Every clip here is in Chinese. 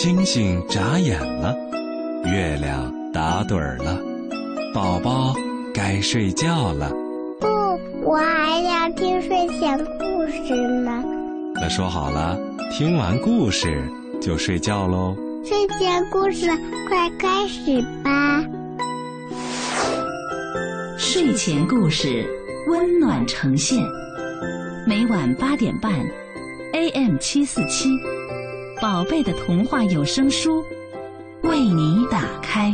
星星眨眼了，月亮打盹儿了，宝宝该睡觉了。不，我还要听睡前故事呢。那说好了，听完故事就睡觉喽。睡前故事快开始吧。睡前故事温暖呈现，每晚八点半，AM 七四七，宝贝的童话有声书为你打开。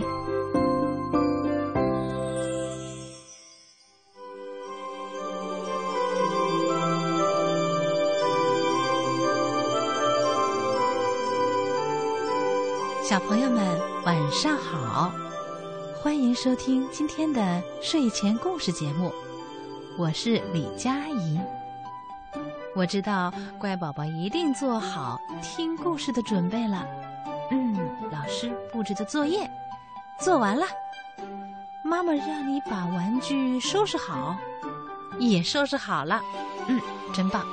小朋友们，晚上好。欢迎收听今天的睡前故事节目，我是李佳怡。我知道乖宝宝一定做好听故事的准备了。嗯，老师布置的作业做完了，妈妈让你把玩具收拾好，也收拾好了。嗯，真棒。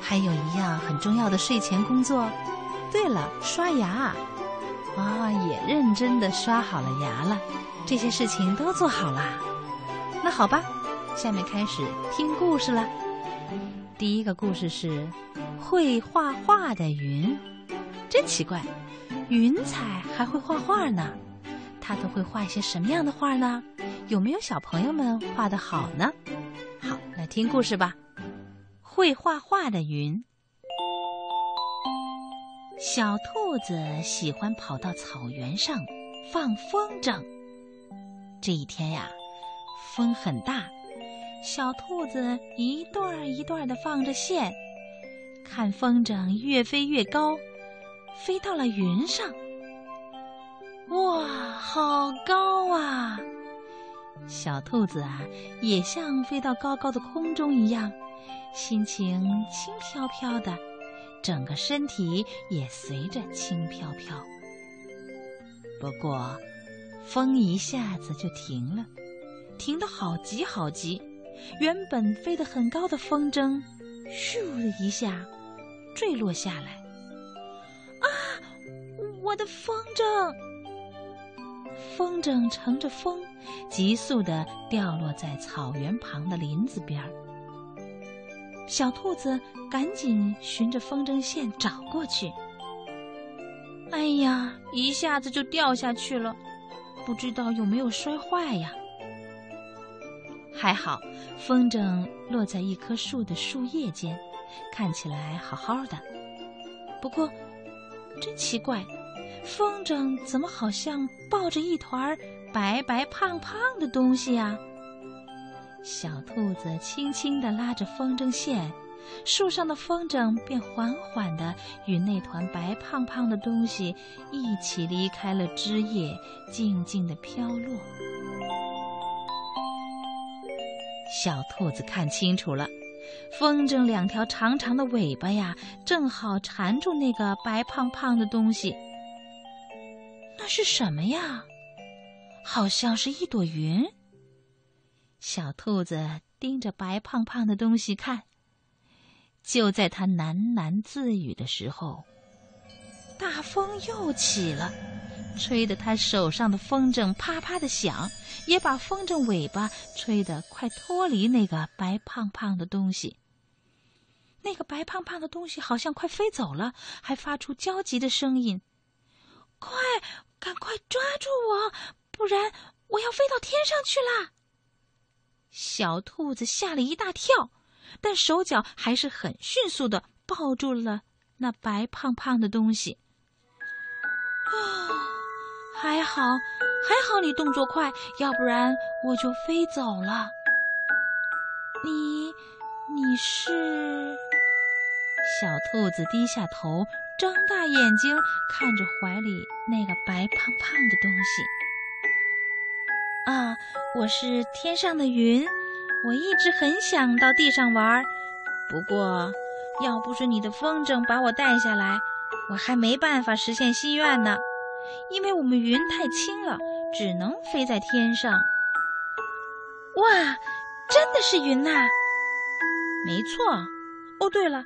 还有一样很重要的睡前工作，对了，刷牙。啊，也认真的刷好了牙了。这些事情都做好啦，那好吧，下面开始听故事了。第一个故事是会画画的云，真奇怪，云彩还会画画呢。它都会画一些什么样的画呢？有没有小朋友们画的好呢？好，来听故事吧。会画画的云，小兔子喜欢跑到草原上放风筝。这一天呀，风很大，小兔子一段儿一段儿的放着线，看风筝越飞越高，飞到了云上。哇，好高啊！小兔子啊，也像飞到高高的空中一样，心情轻飘飘的，整个身体也随着轻飘飘。不过。风一下子就停了，停得好急好急。原本飞得很高的风筝，咻的一下坠落下来。啊，我的风筝！风筝乘着风，急速的掉落在草原旁的林子边儿。小兔子赶紧循着风筝线找过去。哎呀，一下子就掉下去了。不知道有没有摔坏呀？还好，风筝落在一棵树的树叶间，看起来好好的。不过，真奇怪，风筝怎么好像抱着一团白白胖胖的东西呀？小兔子轻轻地拉着风筝线。树上的风筝便缓缓地与那团白胖胖的东西一起离开了枝叶，静静地飘落。小兔子看清楚了，风筝两条长长的尾巴呀，正好缠住那个白胖胖的东西。那是什么呀？好像是一朵云。小兔子盯着白胖胖的东西看。就在它喃喃自语的时候，大风又起了，吹得他手上的风筝啪啪的响，也把风筝尾巴吹得快脱离那个白胖胖的东西。那个白胖胖的东西好像快飞走了，还发出焦急的声音：“快，赶快抓住我，不然我要飞到天上去了！”小兔子吓了一大跳。但手脚还是很迅速的抱住了那白胖胖的东西。啊，还好，还好你动作快，要不然我就飞走了。你，你是？小兔子低下头，睁大眼睛看着怀里那个白胖胖的东西。啊，我是天上的云。我一直很想到地上玩儿，不过，要不是你的风筝把我带下来，我还没办法实现心愿呢。因为我们云太轻了，只能飞在天上。哇，真的是云呐！没错。哦，对了，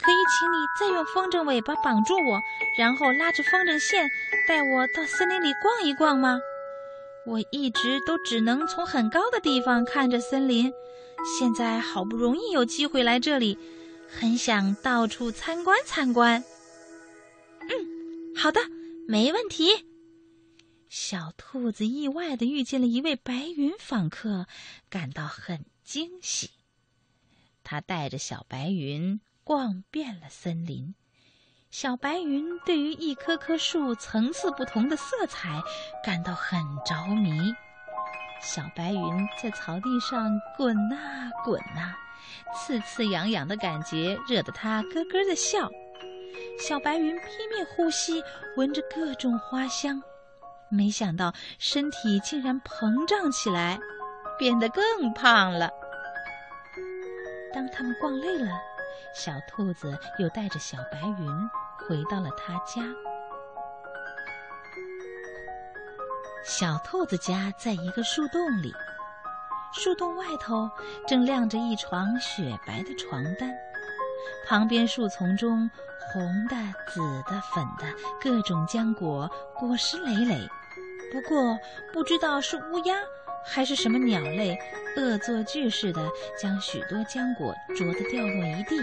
可以请你再用风筝尾巴绑住我，然后拉着风筝线带我到森林里逛一逛吗？我一直都只能从很高的地方看着森林，现在好不容易有机会来这里，很想到处参观参观。嗯，好的，没问题。小兔子意外的遇见了一位白云访客，感到很惊喜。他带着小白云逛遍了森林。小白云对于一棵棵树层次不同的色彩感到很着迷。小白云在草地上滚啊滚啊，刺刺痒痒的感觉惹得它咯咯的笑。小白云拼命呼吸，闻着各种花香。没想到身体竟然膨胀起来，变得更胖了。当他们逛累了，小兔子又带着小白云回到了他家。小兔子家在一个树洞里，树洞外头正晾着一床雪白的床单，旁边树丛中红的、紫的、粉的各种浆果，果实累累。不过，不知道是乌鸦还是什么鸟类，恶作剧似的将许多浆果啄得掉落一地，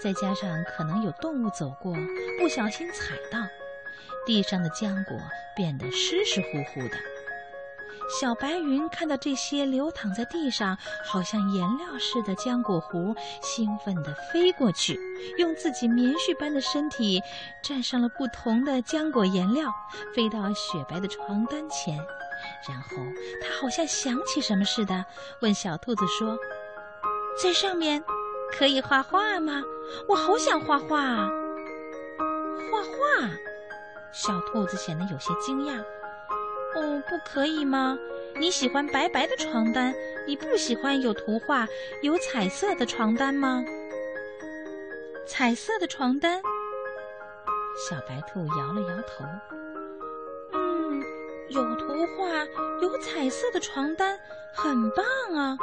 再加上可能有动物走过，不小心踩到，地上的浆果变得湿湿乎乎的。小白云看到这些流淌在地上，好像颜料似的浆果核，兴奋地飞过去，用自己棉絮般的身体蘸上了不同的浆果颜料，飞到雪白的床单前。然后，它好像想起什么似的，问小兔子说：“在上面可以画画吗？我好想画画！”画画，小兔子显得有些惊讶。哦，不可以吗？你喜欢白白的床单，你不喜欢有图画、有彩色的床单吗？彩色的床单，小白兔摇了摇头。嗯，有图画、有彩色的床单很棒啊！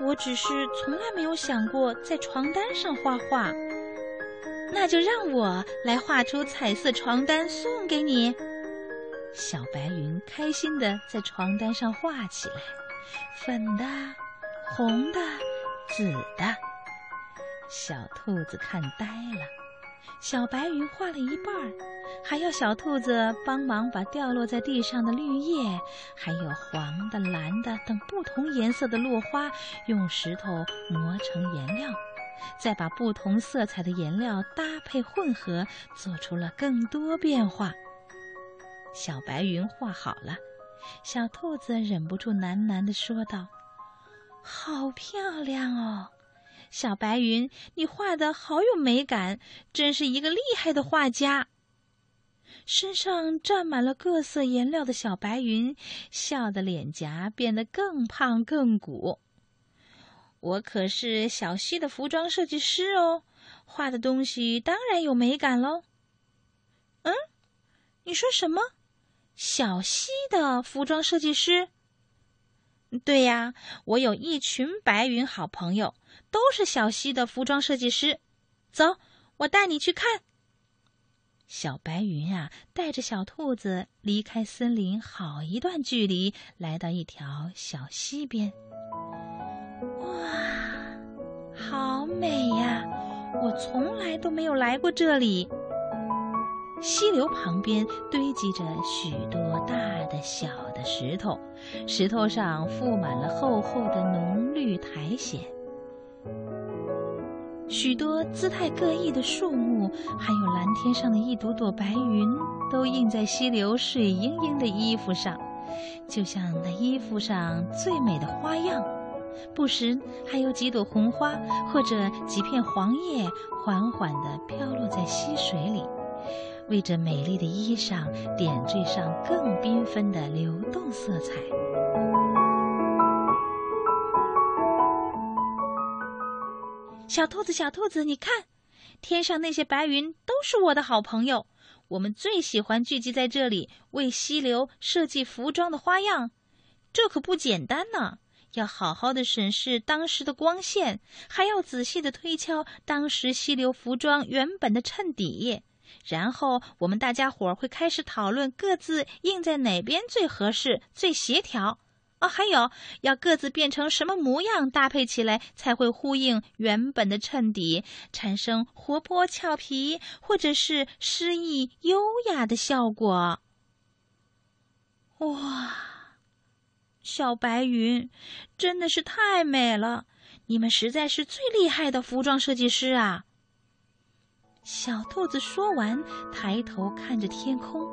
我只是从来没有想过在床单上画画。那就让我来画出彩色床单送给你。小白云开心地在床单上画起来，粉的、红的、紫的。小兔子看呆了。小白云画了一半，还要小兔子帮忙把掉落在地上的绿叶，还有黄的、蓝的等不同颜色的落花，用石头磨成颜料，再把不同色彩的颜料搭配混合，做出了更多变化。小白云画好了，小兔子忍不住喃喃地说道：“好漂亮哦，小白云，你画的好有美感，真是一个厉害的画家。”身上沾满了各色颜料的小白云，笑得脸颊变得更胖更鼓。我可是小溪的服装设计师哦，画的东西当然有美感喽。嗯，你说什么？小溪的服装设计师。对呀，我有一群白云好朋友，都是小溪的服装设计师。走，我带你去看。小白云啊，带着小兔子离开森林好一段距离，来到一条小溪边。哇，好美呀！我从来都没有来过这里。溪流旁边堆积着许多大的、小的石头，石头上覆满了厚厚的浓绿苔藓。许多姿态各异的树木，还有蓝天上的一朵朵白云，都映在溪流水盈盈的衣服上，就像那衣服上最美的花样。不时还有几朵红花或者几片黄叶，缓缓地飘落在溪水里。为这美丽的衣裳点缀上更缤纷的流动色彩。小兔子，小兔子，你看，天上那些白云都是我的好朋友。我们最喜欢聚集在这里，为溪流设计服装的花样。这可不简单呢，要好好的审视当时的光线，还要仔细的推敲当时溪流服装原本的衬底。然后我们大家伙儿会开始讨论各自印在哪边最合适、最协调。哦，还有要各自变成什么模样，搭配起来才会呼应原本的衬底，产生活泼俏皮或者是诗意优雅的效果。哇，小白云真的是太美了！你们实在是最厉害的服装设计师啊！小兔子说完，抬头看着天空，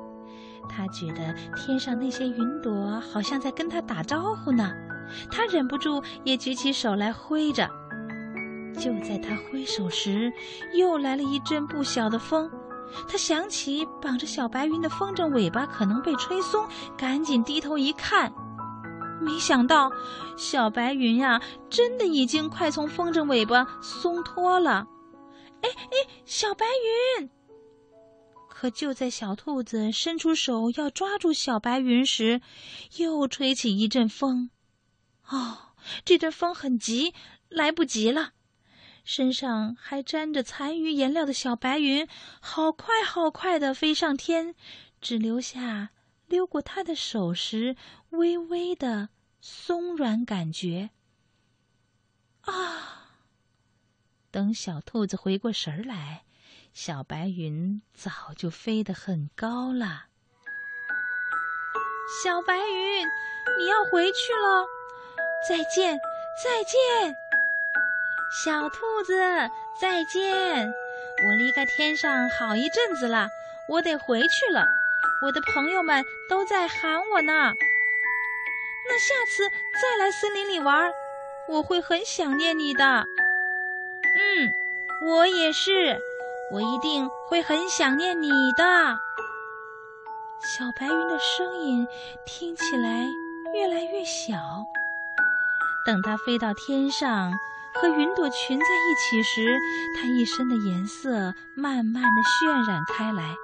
它觉得天上那些云朵好像在跟它打招呼呢。它忍不住也举起手来挥着。就在它挥手时，又来了一阵不小的风。它想起绑着小白云的风筝尾巴可能被吹松，赶紧低头一看，没想到小白云呀，真的已经快从风筝尾巴松脱了。哎哎，小白云！可就在小兔子伸出手要抓住小白云时，又吹起一阵风。哦，这阵风很急，来不及了。身上还沾着残余颜料的小白云，好快好快的飞上天，只留下溜过它的手时微微的松软感觉。啊！等小兔子回过神来，小白云早就飞得很高了。小白云，你要回去了，再见，再见。小兔子，再见。我离开天上好一阵子了，我得回去了。我的朋友们都在喊我呢。那下次再来森林里玩，我会很想念你的。嗯，我也是，我一定会很想念你的。小白云的声音听起来越来越小。等它飞到天上，和云朵群在一起时，它一身的颜色慢慢的渲染开来，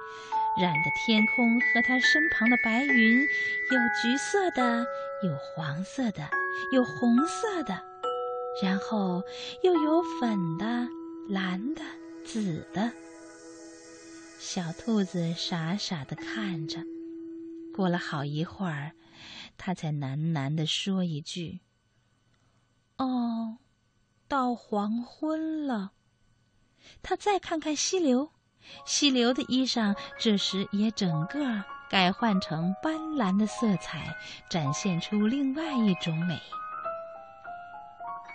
染的天空和它身旁的白云有橘色的，有黄色的，有红色的。然后又有粉的、蓝的、紫的。小兔子傻傻的看着，过了好一会儿，它才喃喃的说一句：“哦，到黄昏了。”它再看看溪流，溪流的衣裳这时也整个改换成斑斓的色彩，展现出另外一种美。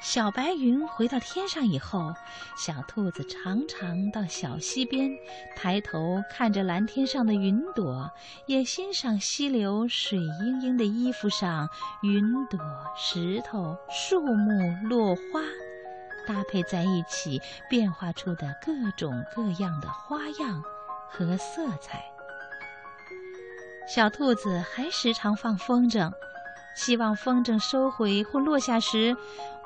小白云回到天上以后，小兔子常常到小溪边，抬头看着蓝天上的云朵，也欣赏溪流水盈盈的衣服上云朵、石头、树木、落花搭配在一起变化出的各种各样的花样和色彩。小兔子还时常放风筝。希望风筝收回或落下时，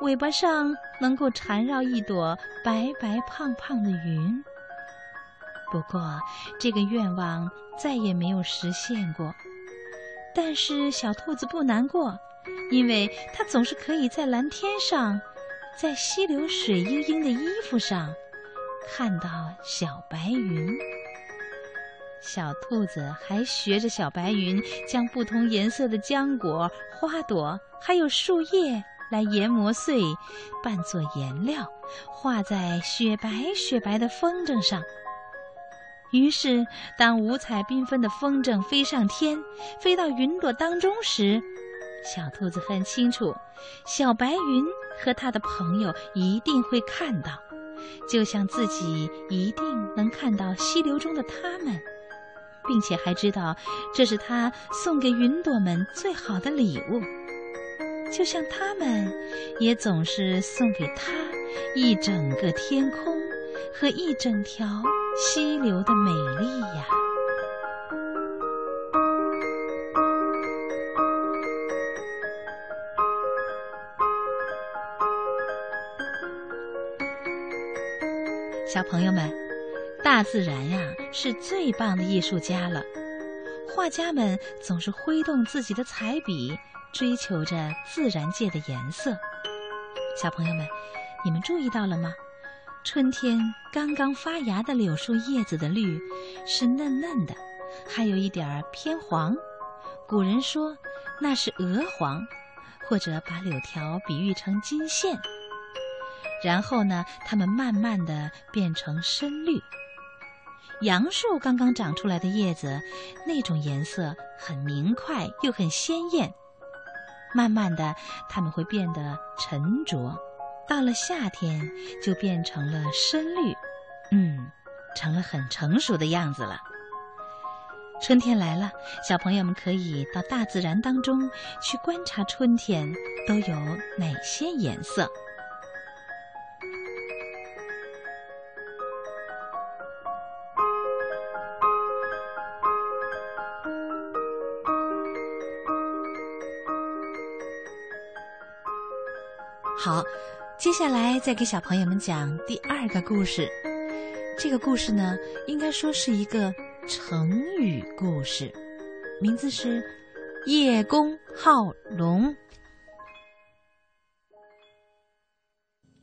尾巴上能够缠绕一朵白白胖胖的云。不过，这个愿望再也没有实现过。但是小兔子不难过，因为它总是可以在蓝天上，在溪流水盈盈的衣服上，看到小白云。小兔子还学着小白云，将不同颜色的浆果、花朵，还有树叶来研磨碎，拌作颜料，画在雪白雪白的风筝上。于是，当五彩缤纷的风筝飞上天，飞到云朵当中时，小兔子很清楚，小白云和他的朋友一定会看到，就像自己一定能看到溪流中的他们。并且还知道，这是他送给云朵们最好的礼物，就像他们也总是送给他一整个天空和一整条溪流的美丽呀。小朋友们。大自然呀，是最棒的艺术家了。画家们总是挥动自己的彩笔，追求着自然界的颜色。小朋友们，你们注意到了吗？春天刚刚发芽的柳树叶子的绿是嫩嫩的，还有一点儿偏黄。古人说那是鹅黄，或者把柳条比喻成金线。然后呢，它们慢慢的变成深绿。杨树刚刚长出来的叶子，那种颜色很明快又很鲜艳。慢慢的，它们会变得沉着，到了夏天就变成了深绿，嗯，成了很成熟的样子了。春天来了，小朋友们可以到大自然当中去观察春天都有哪些颜色。好，接下来再给小朋友们讲第二个故事。这个故事呢，应该说是一个成语故事，名字是《叶公好龙》。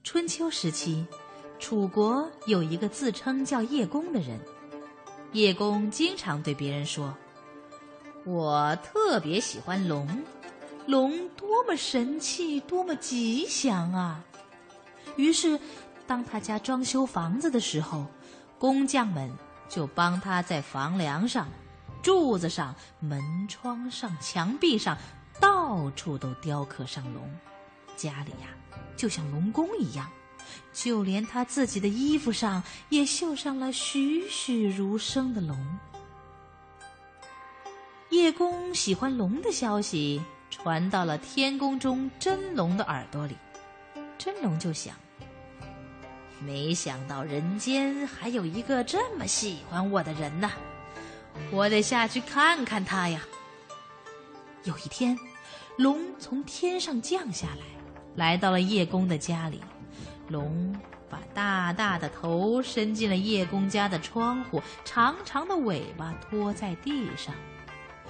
春秋时期，楚国有一个自称叫叶公的人。叶公经常对别人说：“我特别喜欢龙。”龙多么神气，多么吉祥啊！于是，当他家装修房子的时候，工匠们就帮他在房梁上、柱子上、门窗上、墙壁上，到处都雕刻上龙，家里呀就像龙宫一样，就连他自己的衣服上也绣上了栩栩如生的龙。叶公喜欢龙的消息。传到了天宫中真龙的耳朵里，真龙就想：没想到人间还有一个这么喜欢我的人呢，我得下去看看他呀。有一天，龙从天上降下来，来到了叶公的家里。龙把大大的头伸进了叶公家的窗户，长长的尾巴拖在地上。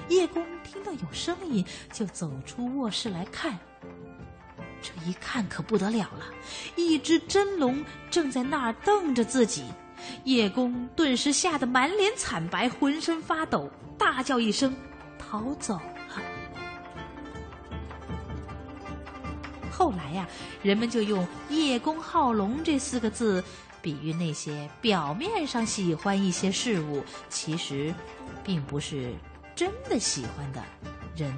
叶公听到有声音，就走出卧室来看。这一看可不得了了，一只真龙正在那儿瞪着自己。叶公顿时吓得满脸惨白，浑身发抖，大叫一声，逃走了。后来呀，人们就用“叶公好龙”这四个字，比喻那些表面上喜欢一些事物，其实并不是。真的喜欢的人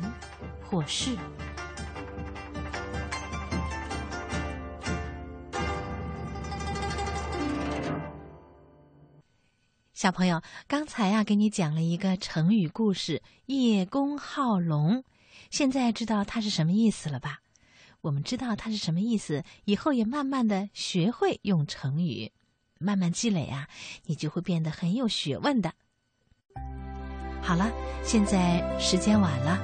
或事，小朋友，刚才呀，给你讲了一个成语故事“叶公好龙”，现在知道它是什么意思了吧？我们知道它是什么意思，以后也慢慢的学会用成语，慢慢积累啊，你就会变得很有学问的。好了，现在时间晚了，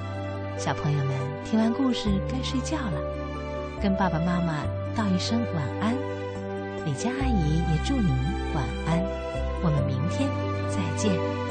小朋友们听完故事该睡觉了，跟爸爸妈妈道一声晚安。李佳阿姨也祝你晚安，我们明天再见。